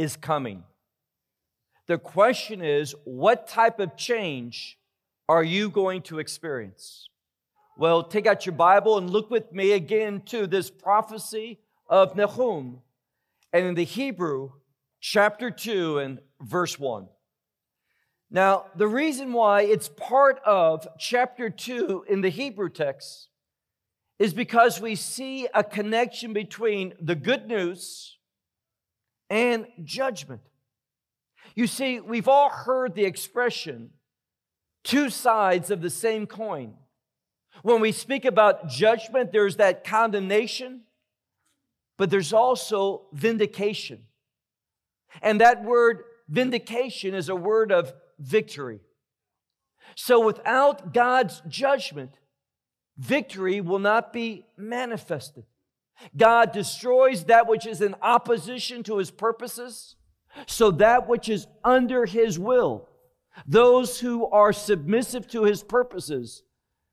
is coming. The question is, what type of change are you going to experience? Well, take out your Bible and look with me again to this prophecy of Nahum. And in the Hebrew, chapter 2 and verse 1. Now, the reason why it's part of chapter 2 in the Hebrew text is because we see a connection between the good news and judgment. You see, we've all heard the expression two sides of the same coin. When we speak about judgment, there's that condemnation, but there's also vindication. And that word vindication is a word of victory. So without God's judgment, victory will not be manifested. God destroys that which is in opposition to his purposes, so that which is under his will, those who are submissive to his purposes,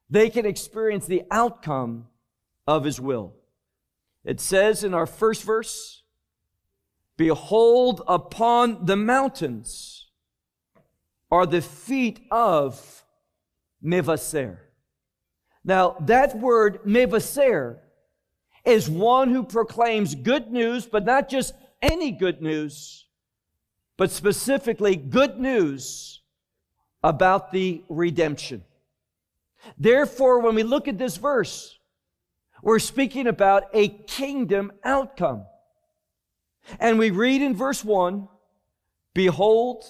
they can experience the outcome of his will. It says in our first verse, Behold, upon the mountains are the feet of Mevaser. Now, that word Mevaser is one who proclaims good news, but not just any good news, but specifically good news about the redemption. Therefore, when we look at this verse, we're speaking about a kingdom outcome. And we read in verse 1 Behold,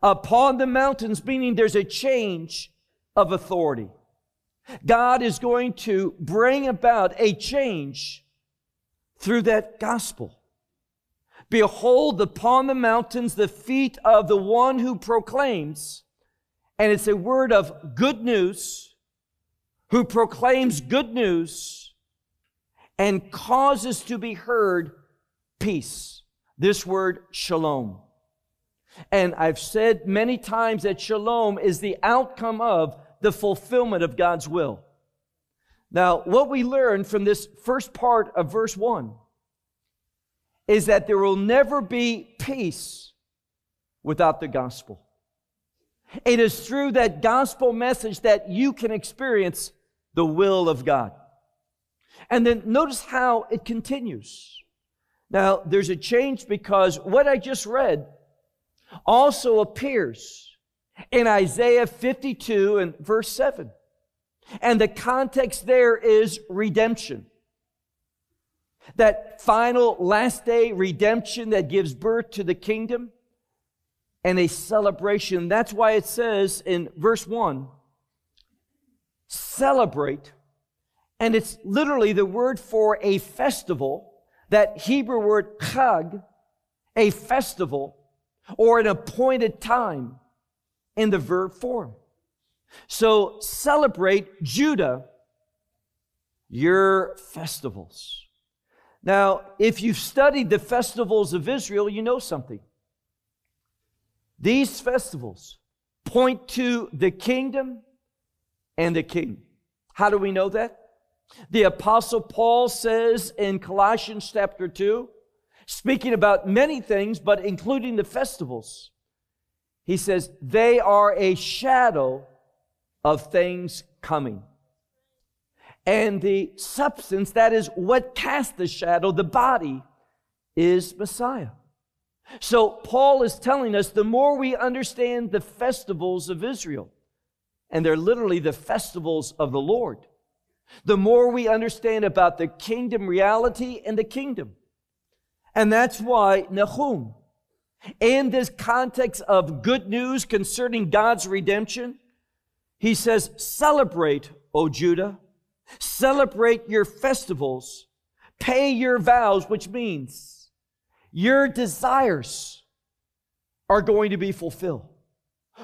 upon the mountains, meaning there's a change of authority. God is going to bring about a change through that gospel. Behold upon the mountains the feet of the one who proclaims, and it's a word of good news, who proclaims good news and causes to be heard peace. This word, shalom. And I've said many times that shalom is the outcome of the fulfillment of God's will. Now, what we learn from this first part of verse 1 is that there will never be peace without the gospel. It is through that gospel message that you can experience the will of God. And then notice how it continues. Now, there's a change because what I just read also appears in Isaiah 52 and verse 7. And the context there is redemption. That final last day redemption that gives birth to the kingdom and a celebration. That's why it says in verse 1 celebrate. And it's literally the word for a festival, that Hebrew word chag, a festival or an appointed time in the verb form. So celebrate Judah your festivals. Now, if you've studied the festivals of Israel, you know something. These festivals point to the kingdom and the king. How do we know that? The apostle Paul says in Colossians chapter 2, speaking about many things, but including the festivals. He says, they are a shadow of things coming. And the substance, that is what casts the shadow, the body, is Messiah. So Paul is telling us the more we understand the festivals of Israel, and they're literally the festivals of the Lord, the more we understand about the kingdom reality and the kingdom. And that's why Nahum, in this context of good news concerning God's redemption, he says, Celebrate, O Judah, celebrate your festivals, pay your vows, which means your desires are going to be fulfilled.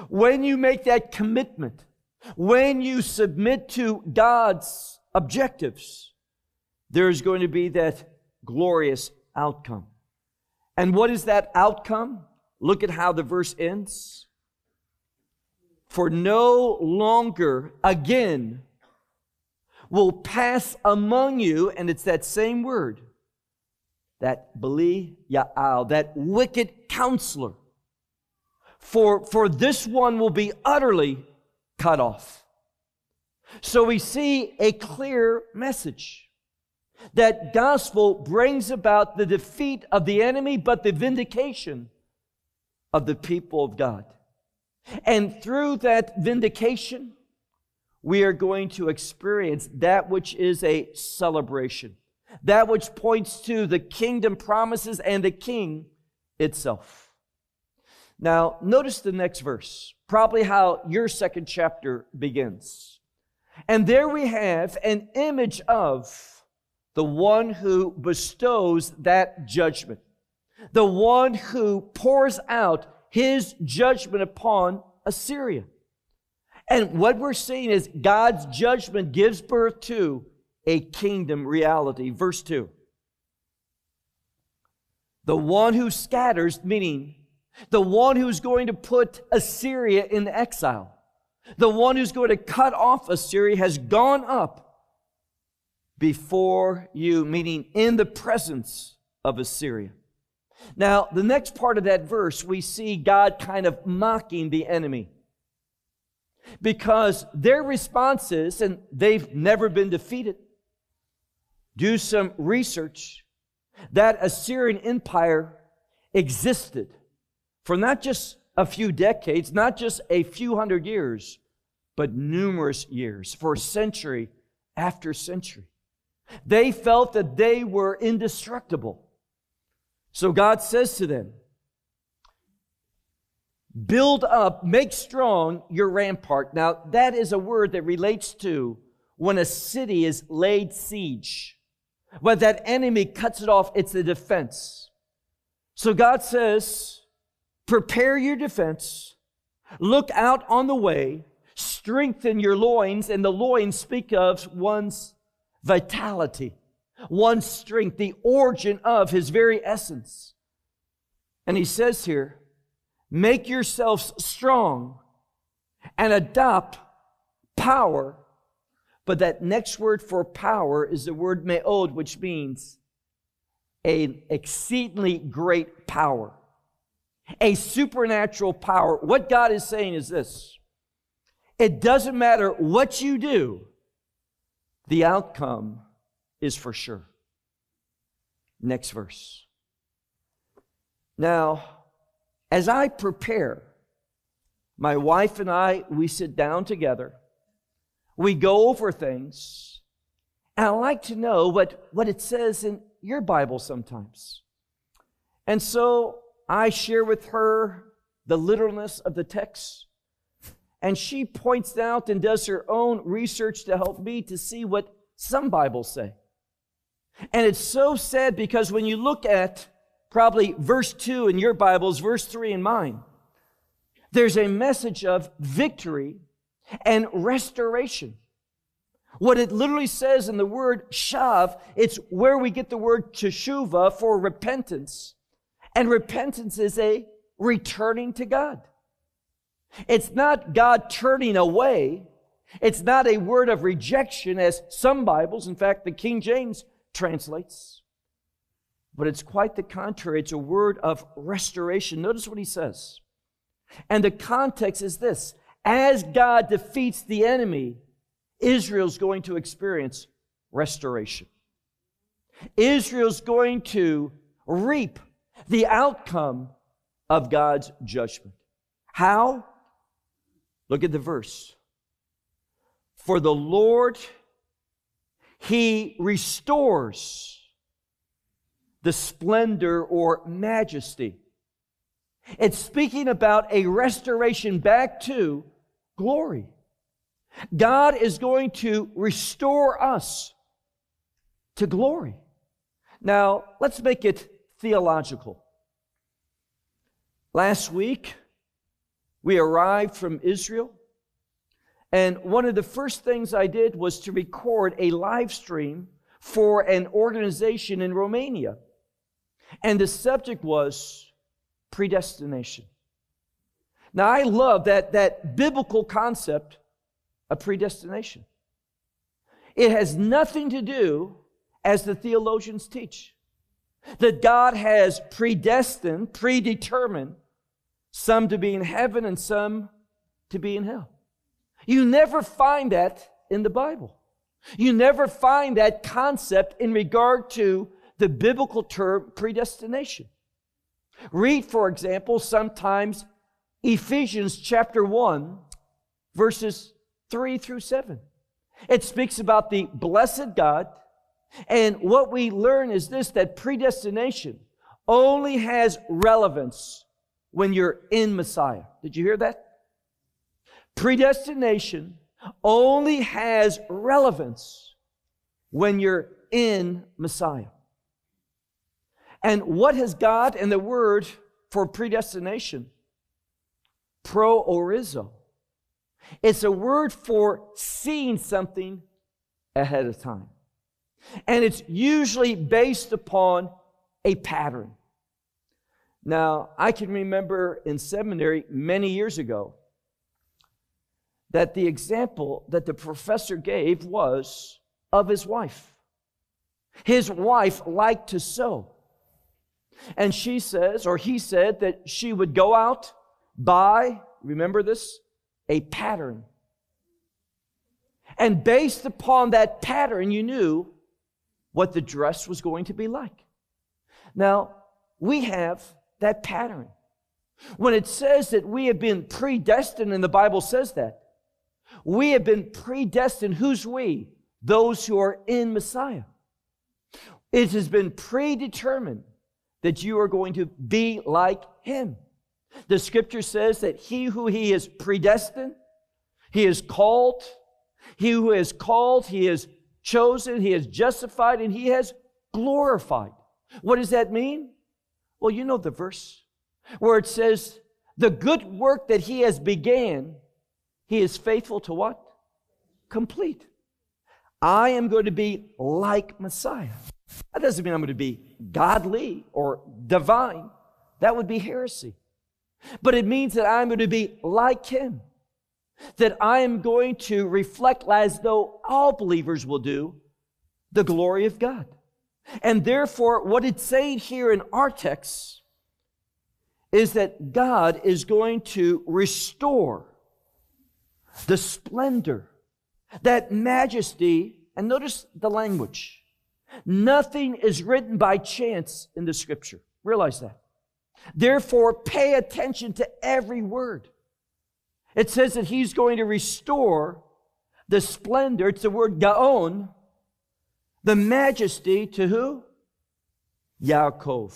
When you make that commitment, when you submit to God's objectives, there's going to be that glorious outcome. And what is that outcome? Look at how the verse ends. For no longer again will pass among you, and it's that same word that Belial, that wicked counselor. For, for this one will be utterly cut off. So we see a clear message. That gospel brings about the defeat of the enemy, but the vindication of the people of God. And through that vindication, we are going to experience that which is a celebration, that which points to the kingdom promises and the king itself. Now, notice the next verse, probably how your second chapter begins. And there we have an image of the one who bestows that judgment, the one who pours out his judgment upon Assyria. And what we're seeing is God's judgment gives birth to a kingdom reality. Verse 2. The one who scatters, meaning the one who's going to put Assyria in exile, the one who's going to cut off Assyria has gone up before you, meaning in the presence of Assyria. Now, the next part of that verse, we see God kind of mocking the enemy. Because their response is, and they've never been defeated, do some research, that Assyrian Empire existed for not just a few decades, not just a few hundred years, but numerous years, for century after century. They felt that they were indestructible. So God says to them, Build up, make strong your rampart. Now, that is a word that relates to when a city is laid siege. When that enemy cuts it off, it's a defense. So God says, prepare your defense, look out on the way, strengthen your loins, and the loins speak of one's vitality one strength, the origin of his very essence. And he says here, make yourselves strong and adopt power. But that next word for power is the word meod, which means an exceedingly great power, a supernatural power. What God is saying is this it doesn't matter what you do, the outcome is for sure. Next verse. Now, as I prepare, my wife and I, we sit down together, we go over things, and I like to know what, what it says in your Bible sometimes. And so I share with her the literalness of the text. And she points out and does her own research to help me to see what some Bibles say. And it's so sad because when you look at probably verse 2 in your Bibles, verse 3 in mine, there's a message of victory and restoration. What it literally says in the word shav, it's where we get the word teshuva for repentance. And repentance is a returning to God. It's not God turning away. It's not a word of rejection as some Bibles, in fact, the King James translates. But it's quite the contrary. It's a word of restoration. Notice what he says. And the context is this as God defeats the enemy, Israel's going to experience restoration. Israel's going to reap the outcome of God's judgment. How? Look at the verse. For the Lord he restores the splendor or majesty. It's speaking about a restoration back to glory. God is going to restore us to glory. Now, let's make it theological. Last week, we arrived from Israel. And one of the first things I did was to record a live stream for an organization in Romania. And the subject was predestination. Now, I love that, that biblical concept of predestination. It has nothing to do, as the theologians teach, that God has predestined, predetermined some to be in heaven and some to be in hell. You never find that in the Bible. You never find that concept in regard to the biblical term predestination. Read, for example, sometimes Ephesians chapter 1, verses 3 through 7. It speaks about the blessed God. And what we learn is this that predestination only has relevance when you're in Messiah. Did you hear that? Predestination only has relevance when you're in Messiah. And what has God and the word for predestination? Pro Proorizo. It's a word for seeing something ahead of time. And it's usually based upon a pattern. Now, I can remember in seminary many years ago that the example that the professor gave was of his wife. His wife liked to sew. And she says, or he said, that she would go out, buy, remember this, a pattern. And based upon that pattern, you knew what the dress was going to be like. Now, we have that pattern. When it says that we have been predestined, and the Bible says that, we have been predestined. Who's we? Those who are in Messiah. It has been predetermined that you are going to be like him. The scripture says that he who he is predestined, he is called, he who is called, he is chosen, he is justified, and he has glorified. What does that mean? Well, you know the verse where it says, the good work that he has began, he is faithful to what? Complete. I am going to be like Messiah. That doesn't mean I'm going to be godly or divine. That would be heresy. But it means that I'm going to be like him. That I am going to reflect as though all believers will do the glory of God. And therefore, what it's saying here in our text is that God is going to restore the splendor, that majesty, and notice the language Nothing is written by chance in the scripture. Realize that. Therefore, pay attention to every word. It says that he's going to restore the splendor, it's the word gaon, the majesty to who? Yaakov.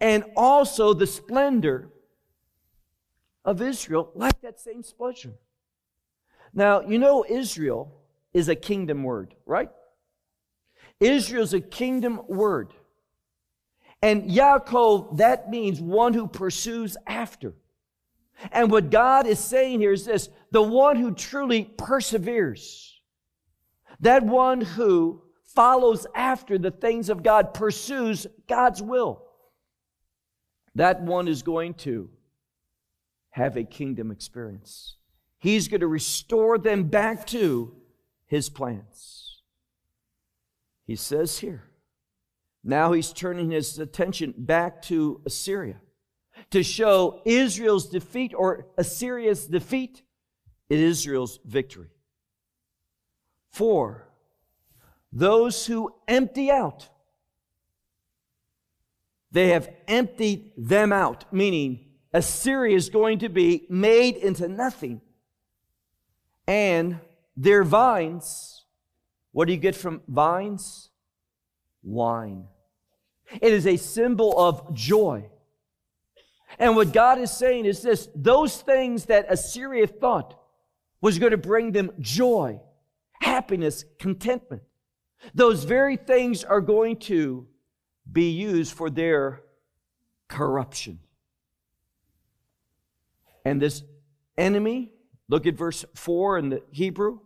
And also the splendor of Israel, like that same splendor. Now, you know Israel is a kingdom word, right? Israel is a kingdom word. And Yaakov, that means one who pursues after. And what God is saying here is this the one who truly perseveres, that one who follows after the things of God, pursues God's will, that one is going to have a kingdom experience. He's going to restore them back to his plans. He says here, now he's turning his attention back to Assyria to show Israel's defeat or Assyria's defeat in Israel's victory. For those who empty out, they have emptied them out, meaning Assyria is going to be made into nothing. And their vines what do you get from vines? Wine. It is a symbol of joy. And what God is saying is this those things that Assyria thought was going to bring them joy, happiness, contentment, those very things are going to be used for their corruption. And this enemy, look at verse 4 in the Hebrew,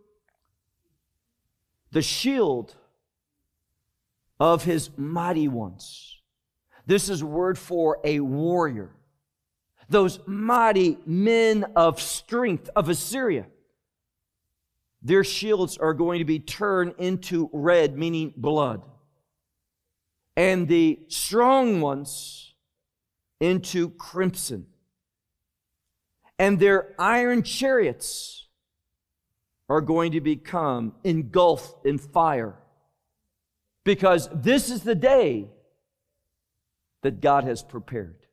the shield of his mighty ones. This is word for a warrior. Those mighty men of strength of Assyria. Their shields are going to be turned into red, meaning blood. and the strong ones into crimson. And their iron chariots are going to become engulfed in fire. Because this is the day that God has prepared.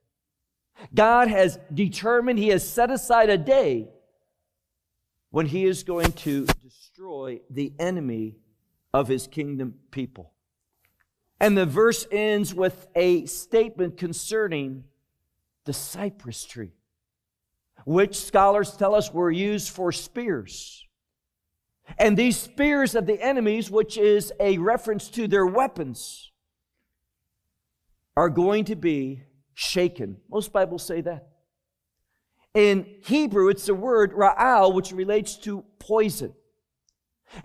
God has determined, He has set aside a day when He is going to destroy the enemy of His kingdom people. And the verse ends with a statement concerning the cypress tree, which scholars tell us were used for spears. And these spears of the enemies, which is a reference to their weapons, are going to be shaken. Most Bibles say that. In Hebrew, it's the word ra'al, which relates to poison.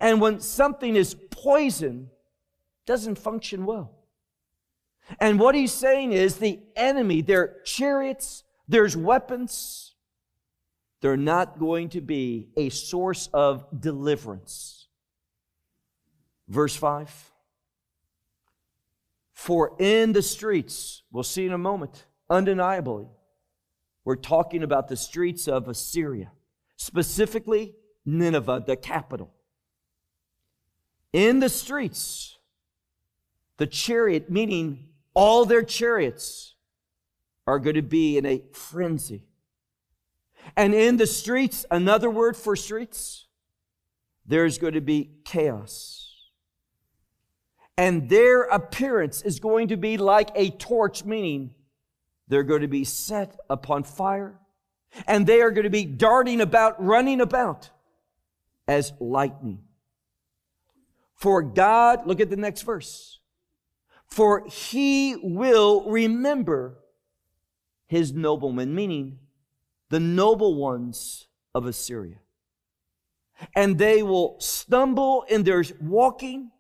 And when something is poison, doesn't function well. And what he's saying is the enemy, their chariots, there's weapons, they're not going to be a source of deliverance. Verse 5 For in the streets, we'll see in a moment, undeniably, we're talking about the streets of Assyria, specifically Nineveh, the capital. In the streets, the chariot, meaning all their chariots, are going to be in a frenzy. And in the streets, another word for streets, there's going to be chaos. And their appearance is going to be like a torch, meaning they're going to be set upon fire. And they are going to be darting about, running about as lightning. For God, look at the next verse. For he will remember his noblemen, meaning the noble ones of Assyria. And they will stumble in their walking.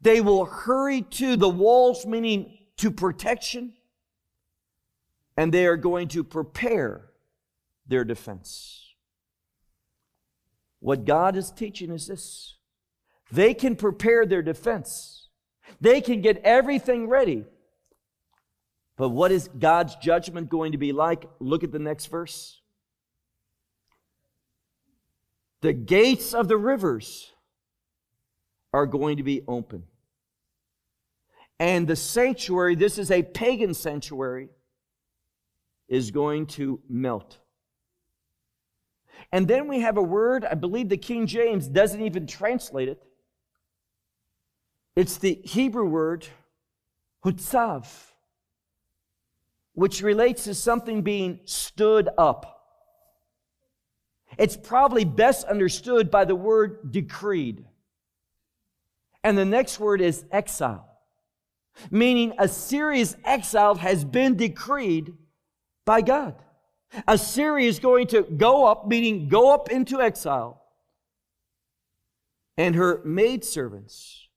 They will hurry to the walls, meaning to protection. And they are going to prepare their defense. What God is teaching is this they can prepare their defense, they can get everything ready. But what is God's judgment going to be like? Look at the next verse. The gates of the rivers are going to be open. And the sanctuary, this is a pagan sanctuary, is going to melt. And then we have a word, I believe the King James doesn't even translate it. It's the Hebrew word, hutzav which relates to something being stood up. It's probably best understood by the word decreed. And the next word is exile, meaning Assyria's exile has been decreed by God. Assyria is going to go up, meaning go up into exile. And her maidservants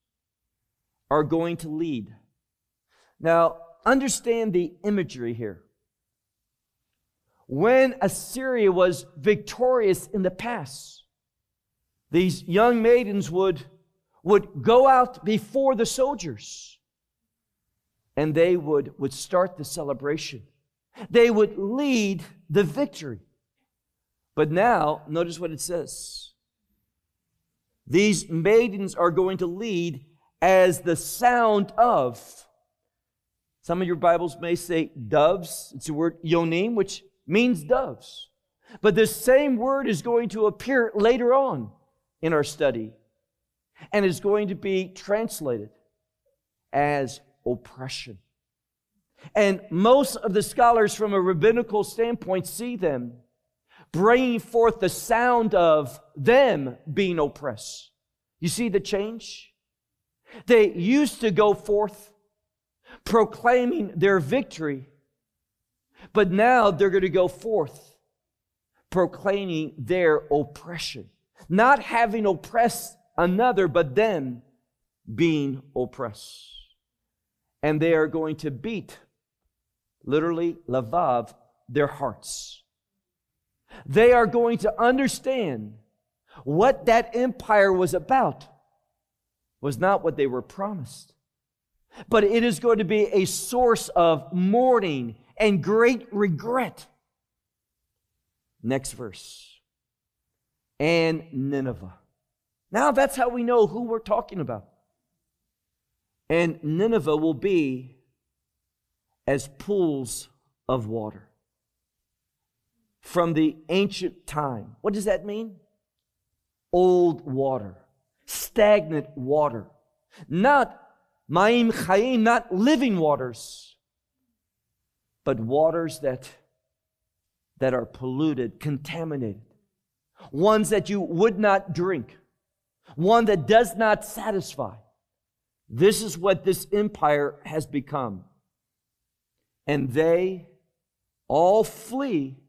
are going to lead. Now, understand the imagery here. When Assyria was victorious in the past, these young maidens would, would go out before the soldiers and they would, would start the celebration. They would lead the victory. But now, notice what it says. These maidens are going to lead as the sound of some of your Bibles may say doves. It's the word yonim, which means doves. But this same word is going to appear later on in our study and is going to be translated as oppression. And most of the scholars, from a rabbinical standpoint, see them bringing forth the sound of them being oppressed. You see the change? They used to go forth proclaiming their victory. But now they're going to go forth proclaiming their oppression. Not having oppressed another, but them being oppressed. And they are going to beat, literally, lavav, their hearts. They are going to understand what that empire was about was not what they were promised. but it is going to be a source of mourning and great regret. Next verse. And Nineveh. Now that's how we know who we're talking about. And Nineveh will be as pools of water from the ancient time. What does that mean? Old water, stagnant water, not ma'im chayim, not living waters, but waters that, that are polluted, contaminated, ones that you would not drink, one that does not satisfy. This is what this empire has become. And they all flee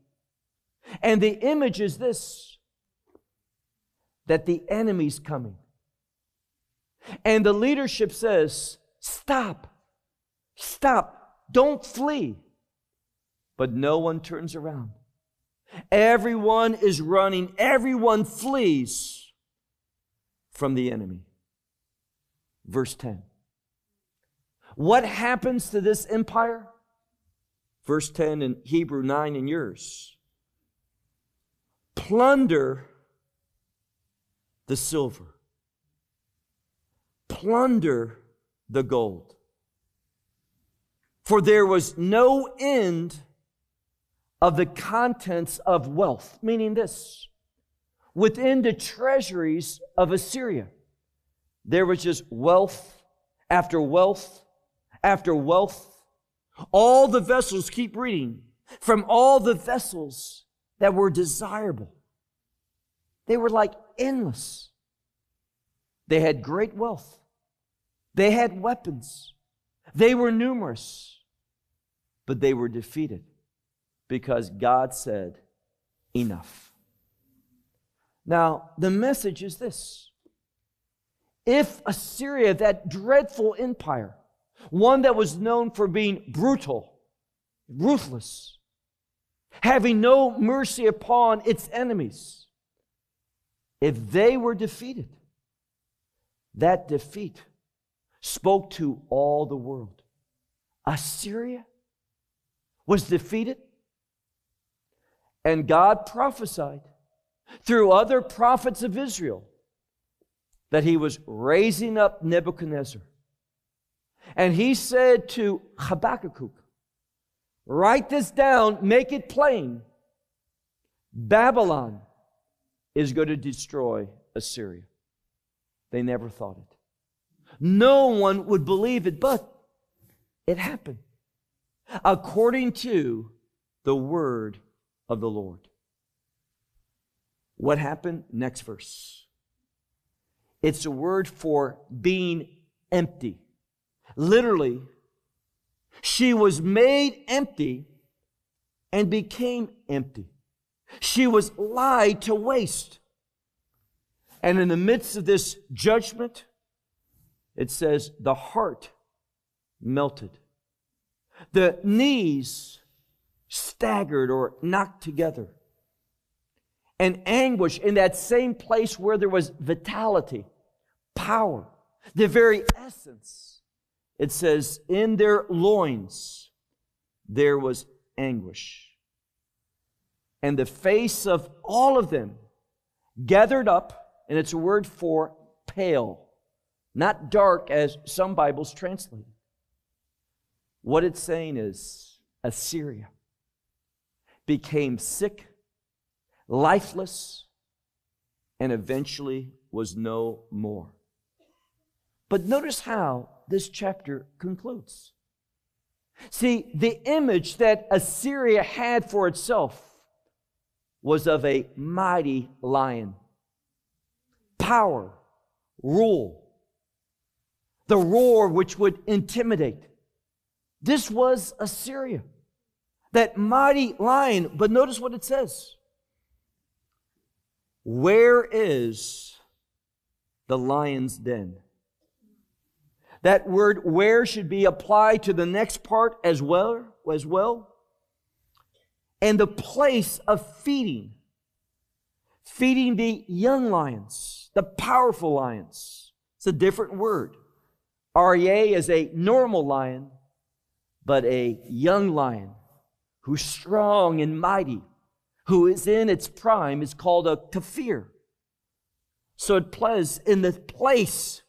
and the image is this that the enemy's coming. And the leadership says, Stop, stop, don't flee. But no one turns around. Everyone is running, everyone flees from the enemy. Verse 10. What happens to this empire? Verse 10 in Hebrew 9 in yours plunder the silver, plunder the gold. For there was no end of the contents of wealth, meaning this within the treasuries of Assyria, there was just wealth after wealth after wealth. All the vessels, keep reading, from all the vessels that were desirable. They were like endless. They had great wealth. They had weapons. They were numerous. But they were defeated because God said, Enough. Now, the message is this if Assyria, that dreadful empire, one that was known for being brutal, ruthless, having no mercy upon its enemies. If they were defeated, that defeat spoke to all the world. Assyria was defeated, and God prophesied through other prophets of Israel that he was raising up Nebuchadnezzar. And he said to Habakkuk, Write this down, make it plain. Babylon is going to destroy Assyria. They never thought it. No one would believe it, but it happened according to the word of the Lord. What happened? Next verse. It's a word for being empty. Literally, she was made empty and became empty. She was lied to waste. And in the midst of this judgment, it says the heart melted. The knees staggered or knocked together. And anguish in that same place where there was vitality, power, the very essence it says, In their loins there was anguish. And the face of all of them gathered up, and it's a word for pale, not dark as some Bibles translate. What it's saying is Assyria became sick, lifeless, and eventually was no more. But notice how this chapter concludes. See, the image that Assyria had for itself was of a mighty lion. Power, rule, the roar which would intimidate. This was Assyria, that mighty lion. But notice what it says Where is the lion's den? That word where should be applied to the next part as well, as well. And the place of feeding. Feeding the young lions, the powerful lions. It's a different word. Aryeh is a normal lion, but a young lion who's strong and mighty, who is in its prime, is called a kafir. So it plays in the place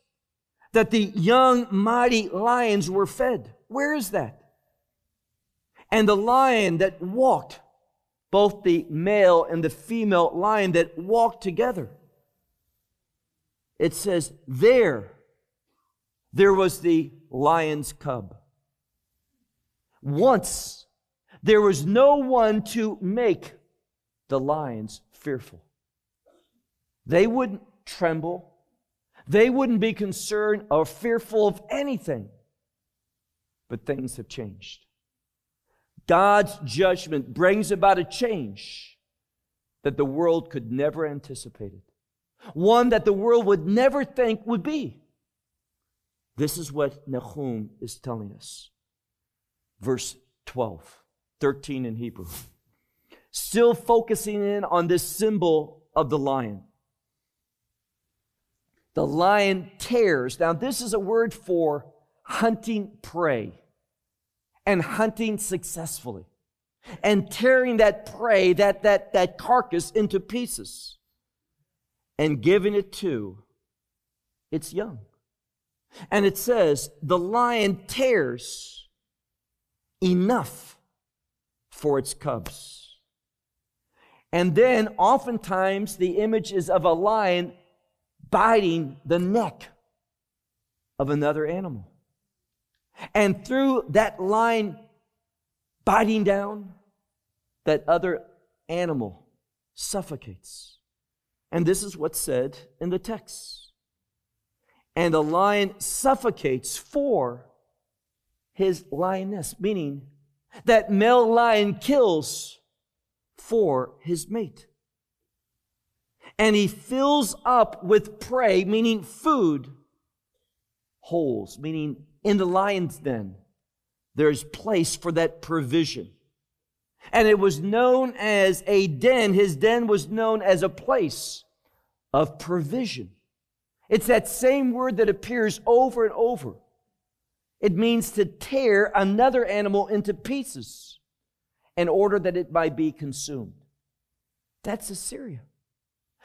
that the young, mighty lions were fed. Where is that? And the lion that walked, both the male and the female lion that walked together. It says, there, there was the lion's cub. Once, there was no one to make the lions fearful. They wouldn't tremble. They wouldn't be concerned or fearful of anything. But things have changed. God's judgment brings about a change that the world could never anticipate it. One that the world would never think would be. This is what Nahum is telling us. Verse 12, 13 in Hebrew. Still focusing in on this symbol of the lion. The lion tears. Now, this is a word for hunting prey and hunting successfully and tearing that prey, that, that, that carcass into pieces and giving it to its young. And it says, the lion tears enough for its cubs. And then oftentimes the image is of a lion biting the neck of another animal. And through that line biting down, that other animal suffocates. And this is what's said in the text. And the lion suffocates for his lioness, meaning that male lion kills for his mate. And he fills up with prey, meaning food, holes, meaning in the lion's den, there's place for that provision. And it was known as a den. His den was known as a place of provision. It's that same word that appears over and over. It means to tear another animal into pieces in order that it might be consumed. That's Assyria.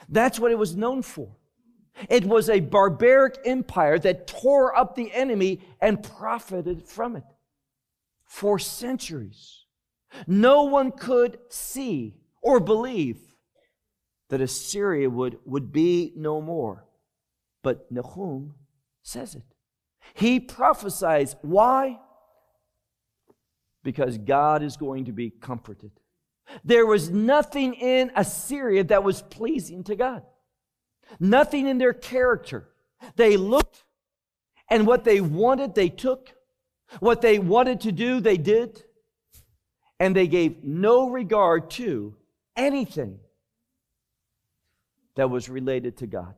That's what it was known for. It was a barbaric empire that tore up the enemy and profited from it for centuries. No one could see or believe that Assyria would, would be no more. But Nahum says it. He prophesies. Why? Because God is going to be comforted. There was nothing in Assyria that was pleasing to God nothing in their character. They looked, and what they wanted, they took. What they wanted to do, they did. And they gave no regard to anything that was related to God.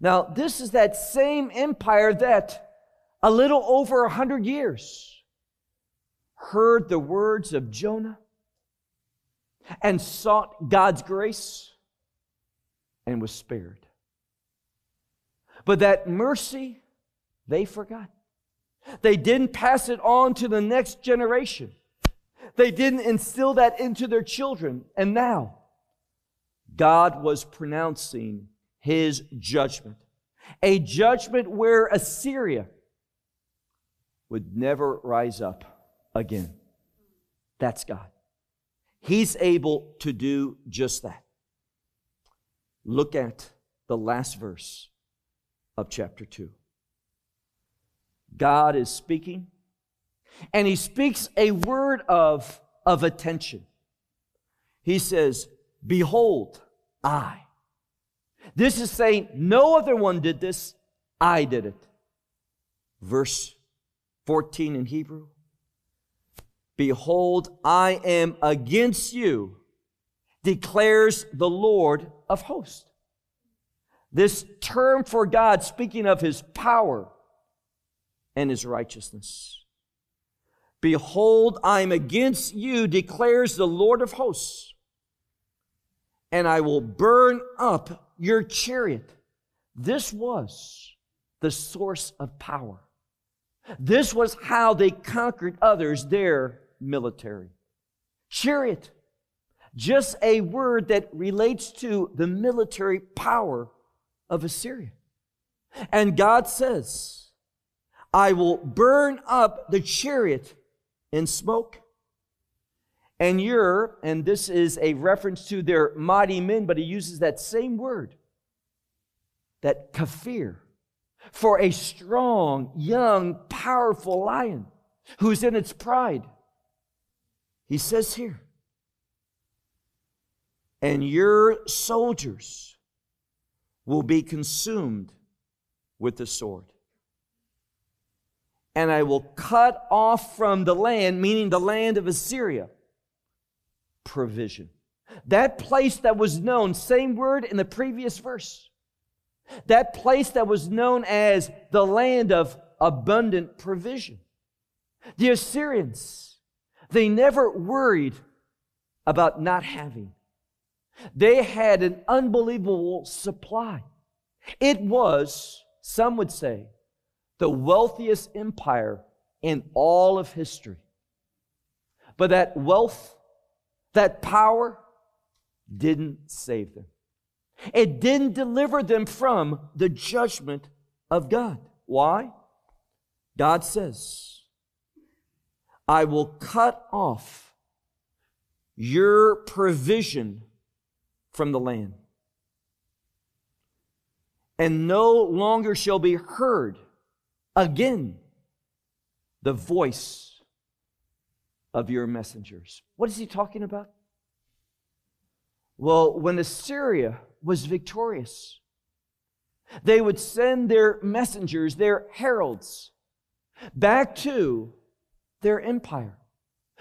Now, this is that same empire that a little over a hundred years heard the words of Jonah and sought God's grace and was spared. But that mercy, they forgot. They didn't pass it on to the next generation. They didn't instill that into their children. And now, God was pronouncing his judgment. A judgment where Assyria would never rise up again. That's God. He's able to do just that. Look at the last verse of chapter 2. God is speaking, and he speaks a word of, of attention. He says, Behold, I. This is saying, no other one did this, I did it. Verse 14 in Hebrew Behold, I am against you, declares the Lord of hosts. This term for God, speaking of his power and his righteousness. Behold, I am against you, declares the Lord of hosts, and I will burn up your chariot. This was the source of power. This was how they conquered others, their military. Chariot, just a word that relates to the military power of Assyria. And God says, I will burn up the chariot in smoke. And you're, and this is a reference to their mighty men, but he uses that same word, that kafir, for a strong, young, powerful lion who's in its pride. He says here, and your soldiers will be consumed with the sword. And I will cut off from the land, meaning the land of Assyria, provision. That place that was known, same word in the previous verse. That place that was known as the land of abundant provision. The Assyrians, they never worried about not having. They had an unbelievable supply. It was, some would say, the wealthiest empire in all of history. But that wealth, that power, didn't save them. It didn't deliver them from the judgment of God. Why? God says, I will cut off your provision from the land, and no longer shall be heard again the voice of your messengers. What is he talking about? Well, when Assyria was victorious, they would send their messengers, their heralds, back to their empire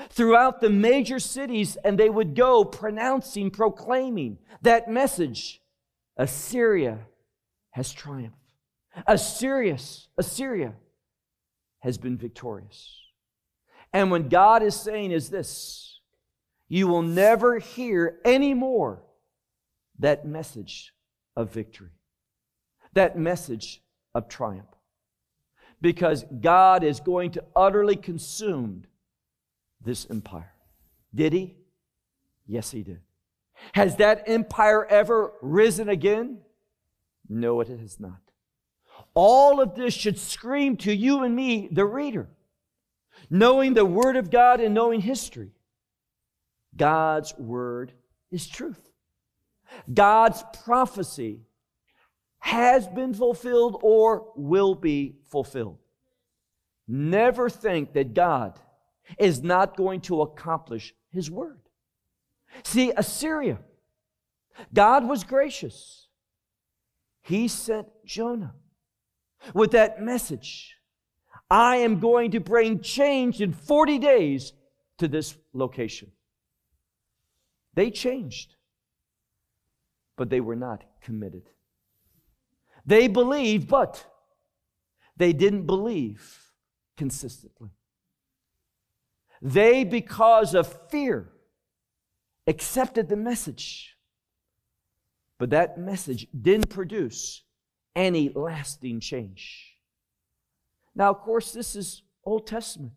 throughout the major cities, and they would go pronouncing, proclaiming that message Assyria has triumphed. Assyria, Assyria has been victorious. And when God is saying is this, you will never hear anymore that message of victory, that message of triumph. Because God is going to utterly consume this empire. Did he? Yes, he did. Has that empire ever risen again? No, it has not. All of this should scream to you and me, the reader, knowing the Word of God and knowing history. God's Word is truth. God's prophecy has been fulfilled or will be fulfilled. Never think that God is not going to accomplish His Word. See, Assyria, God was gracious. He sent Jonah with that message. I am going to bring change in 40 days to this location. They changed, but they were not committed. They believed, but they didn't believe consistently. They, because of fear, accepted the message, but that message didn't produce any lasting change. Now, of course, this is Old Testament.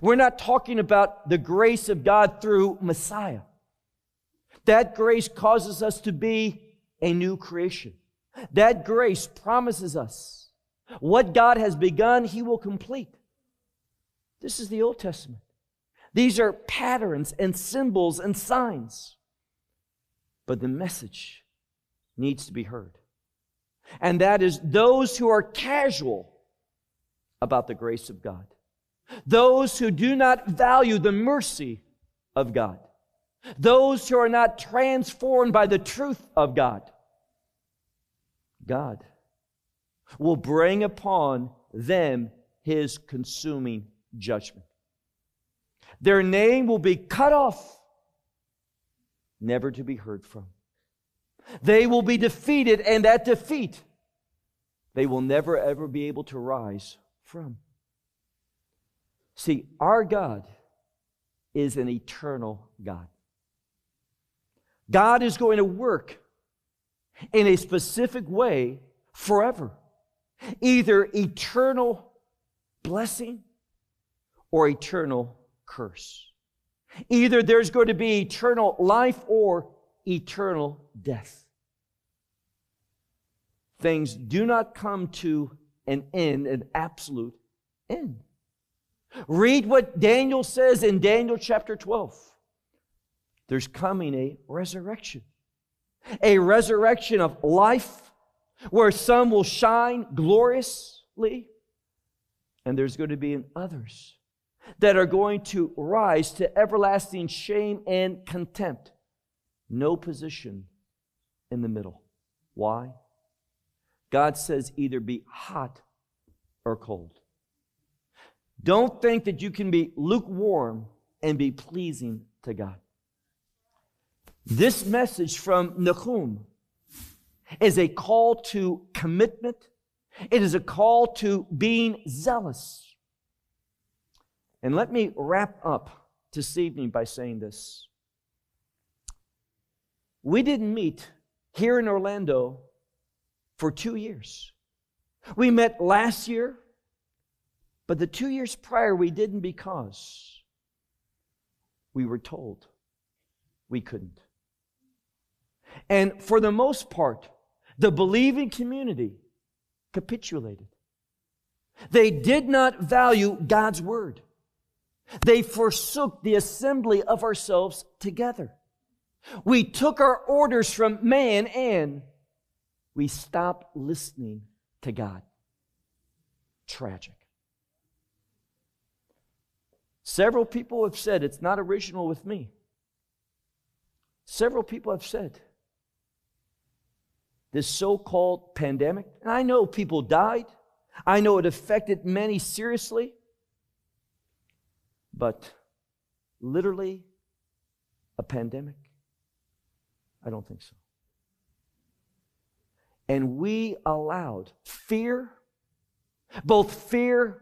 We're not talking about the grace of God through Messiah. That grace causes us to be a new creation. That grace promises us what God has begun, He will complete. This is the Old Testament. These are patterns and symbols and signs. But the message needs to be heard and that is those who are casual about the grace of God, those who do not value the mercy of God, those who are not transformed by the truth of God. God will bring upon them his consuming judgment. Their name will be cut off, never to be heard from. They will be defeated, and that defeat they will never ever be able to rise from. See, our God is an eternal God. God is going to work in a specific way forever. either eternal blessing or eternal curse. Either there's going to be eternal life or eternal death. Things do not come to an end, an absolute end. Read what Daniel says in Daniel chapter 12. There's coming a resurrection, a resurrection of life where some will shine gloriously, and there's going to be others that are going to rise to everlasting shame and contempt. No position in the middle. Why? God says either be hot or cold. Don't think that you can be lukewarm and be pleasing to God. This message from Nahum is a call to commitment. It is a call to being zealous. And let me wrap up this evening by saying this. We didn't meet here in Orlando for two years. We met last year, but the two years prior we didn't because we were told we couldn't. And for the most part, the believing community capitulated. They did not value God's word. They forsook the assembly of ourselves together. We took our orders from man and we stopped listening to God. Tragic. Several people have said it's not original with me. Several people have said this so called pandemic, and I know people died, I know it affected many seriously, but literally a pandemic? I don't think so. And we allowed fear, both fear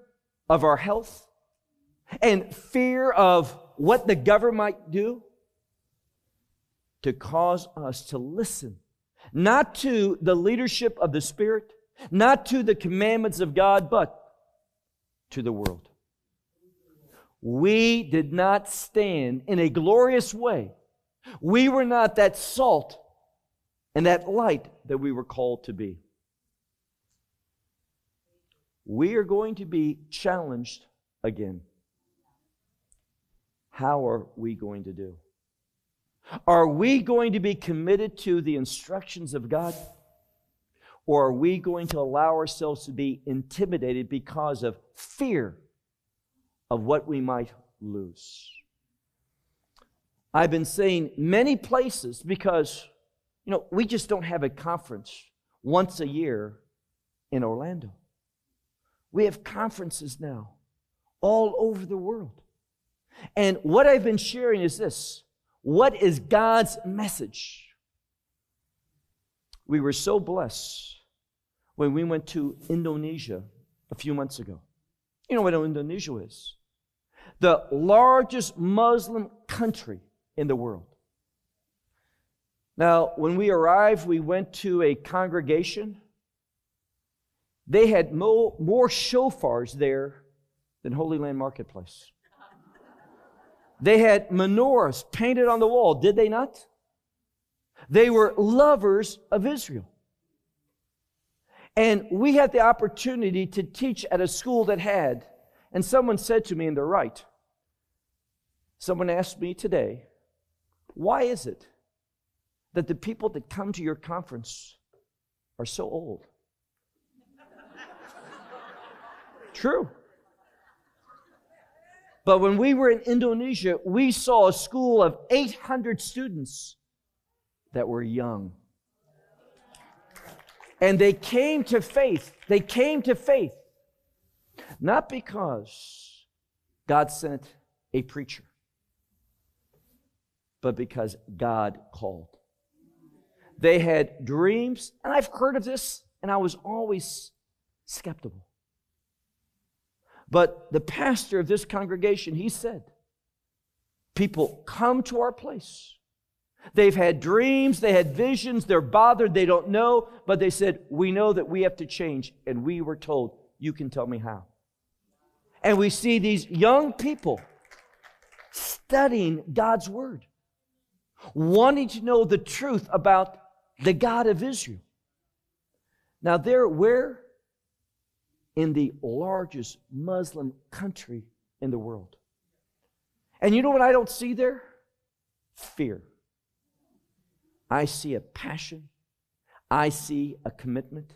of our health and fear of what the government might do, to cause us to listen not to the leadership of the Spirit, not to the commandments of God, but to the world. We did not stand in a glorious way. We were not that salt and that light that we were called to be. We are going to be challenged again. How are we going to do? Are we going to be committed to the instructions of God? Or are we going to allow ourselves to be intimidated because of fear of what we might lose? I've been saying many places because, you know, we just don't have a conference once a year in Orlando. We have conferences now all over the world. And what I've been sharing is this what is God's message? We were so blessed when we went to Indonesia a few months ago. You know what Indonesia is? The largest Muslim country in the world. Now, when we arrived, we went to a congregation. They had more, more shofars there than Holy Land Marketplace. They had menorahs painted on the wall, did they not? They were lovers of Israel. And we had the opportunity to teach at a school that had, and someone said to me, and they're right. Someone asked me today, why is it that the people that come to your conference are so old? True. But when we were in Indonesia, we saw a school of 800 students that were young. And they came to faith. They came to faith not because God sent a preacher, but because God called. They had dreams, and I've heard of this, and I was always skeptical. But the pastor of this congregation, he said, People come to our place They've had dreams, they had visions, they're bothered, they don't know, but they said, We know that we have to change. And we were told, You can tell me how. And we see these young people studying God's Word, wanting to know the truth about the God of Israel. Now, they're where? In the largest Muslim country in the world. And you know what I don't see there? Fear. I see a passion. I see a commitment.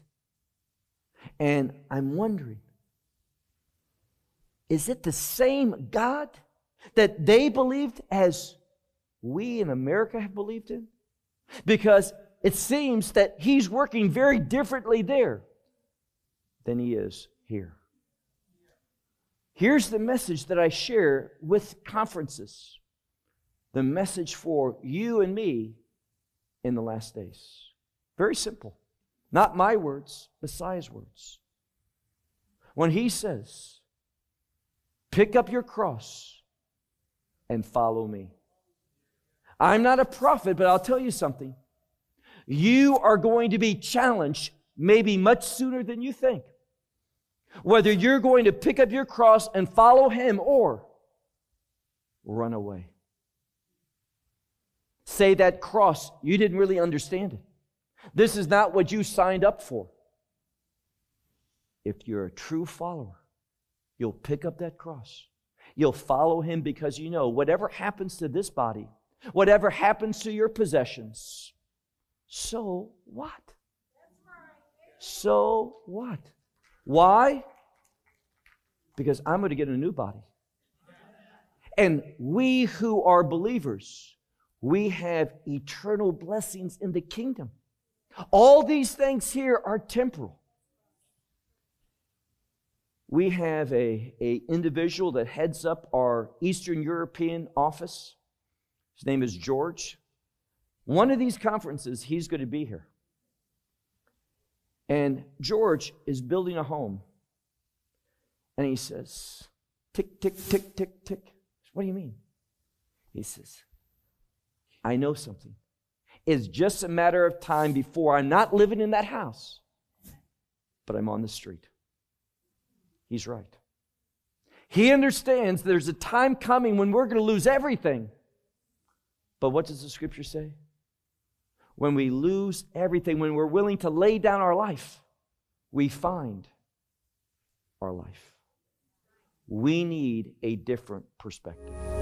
And I'm wondering is it the same God that they believed as we in America have believed in? Because it seems that He's working very differently there than He is here. Here's the message that I share with conferences the message for you and me in the last days. Very simple. Not my words, Messiah's words. When he says, Pick up your cross and follow me. I'm not a prophet, but I'll tell you something. You are going to be challenged maybe much sooner than you think. Whether you're going to pick up your cross and follow him or run away. Say that cross, you didn't really understand it. This is not what you signed up for. If you're a true follower, You'll pick up that cross. You'll follow him because you know whatever happens to this body, whatever happens to your possessions, so what? So what? Why? Because I'm going to get a new body. And we who are believers, we have eternal blessings in the kingdom. All these things here are temporal we have a, a individual that heads up our Eastern European office. His name is George. One of these conferences, he's going to be here. And George is building a home. And he says, tick, tick, tick, tick, tick. What do you mean? He says, I know something. It's just a matter of time before I'm not living in that house, but I'm on the street. He's right. He understands there's a time coming when we're going to lose everything. But what does the scripture say? When we lose everything, when we're willing to lay down our life, we find our life. We need a different perspective.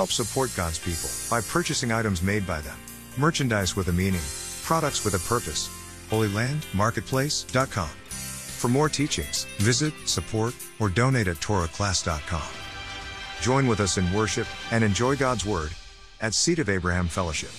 Help support God's people by purchasing items made by them. Merchandise with a meaning, products with a purpose. HolyLandMarketplace.com. For more teachings, visit, support, or donate at TorahClass.com. Join with us in worship and enjoy God's Word at Seed of Abraham Fellowship.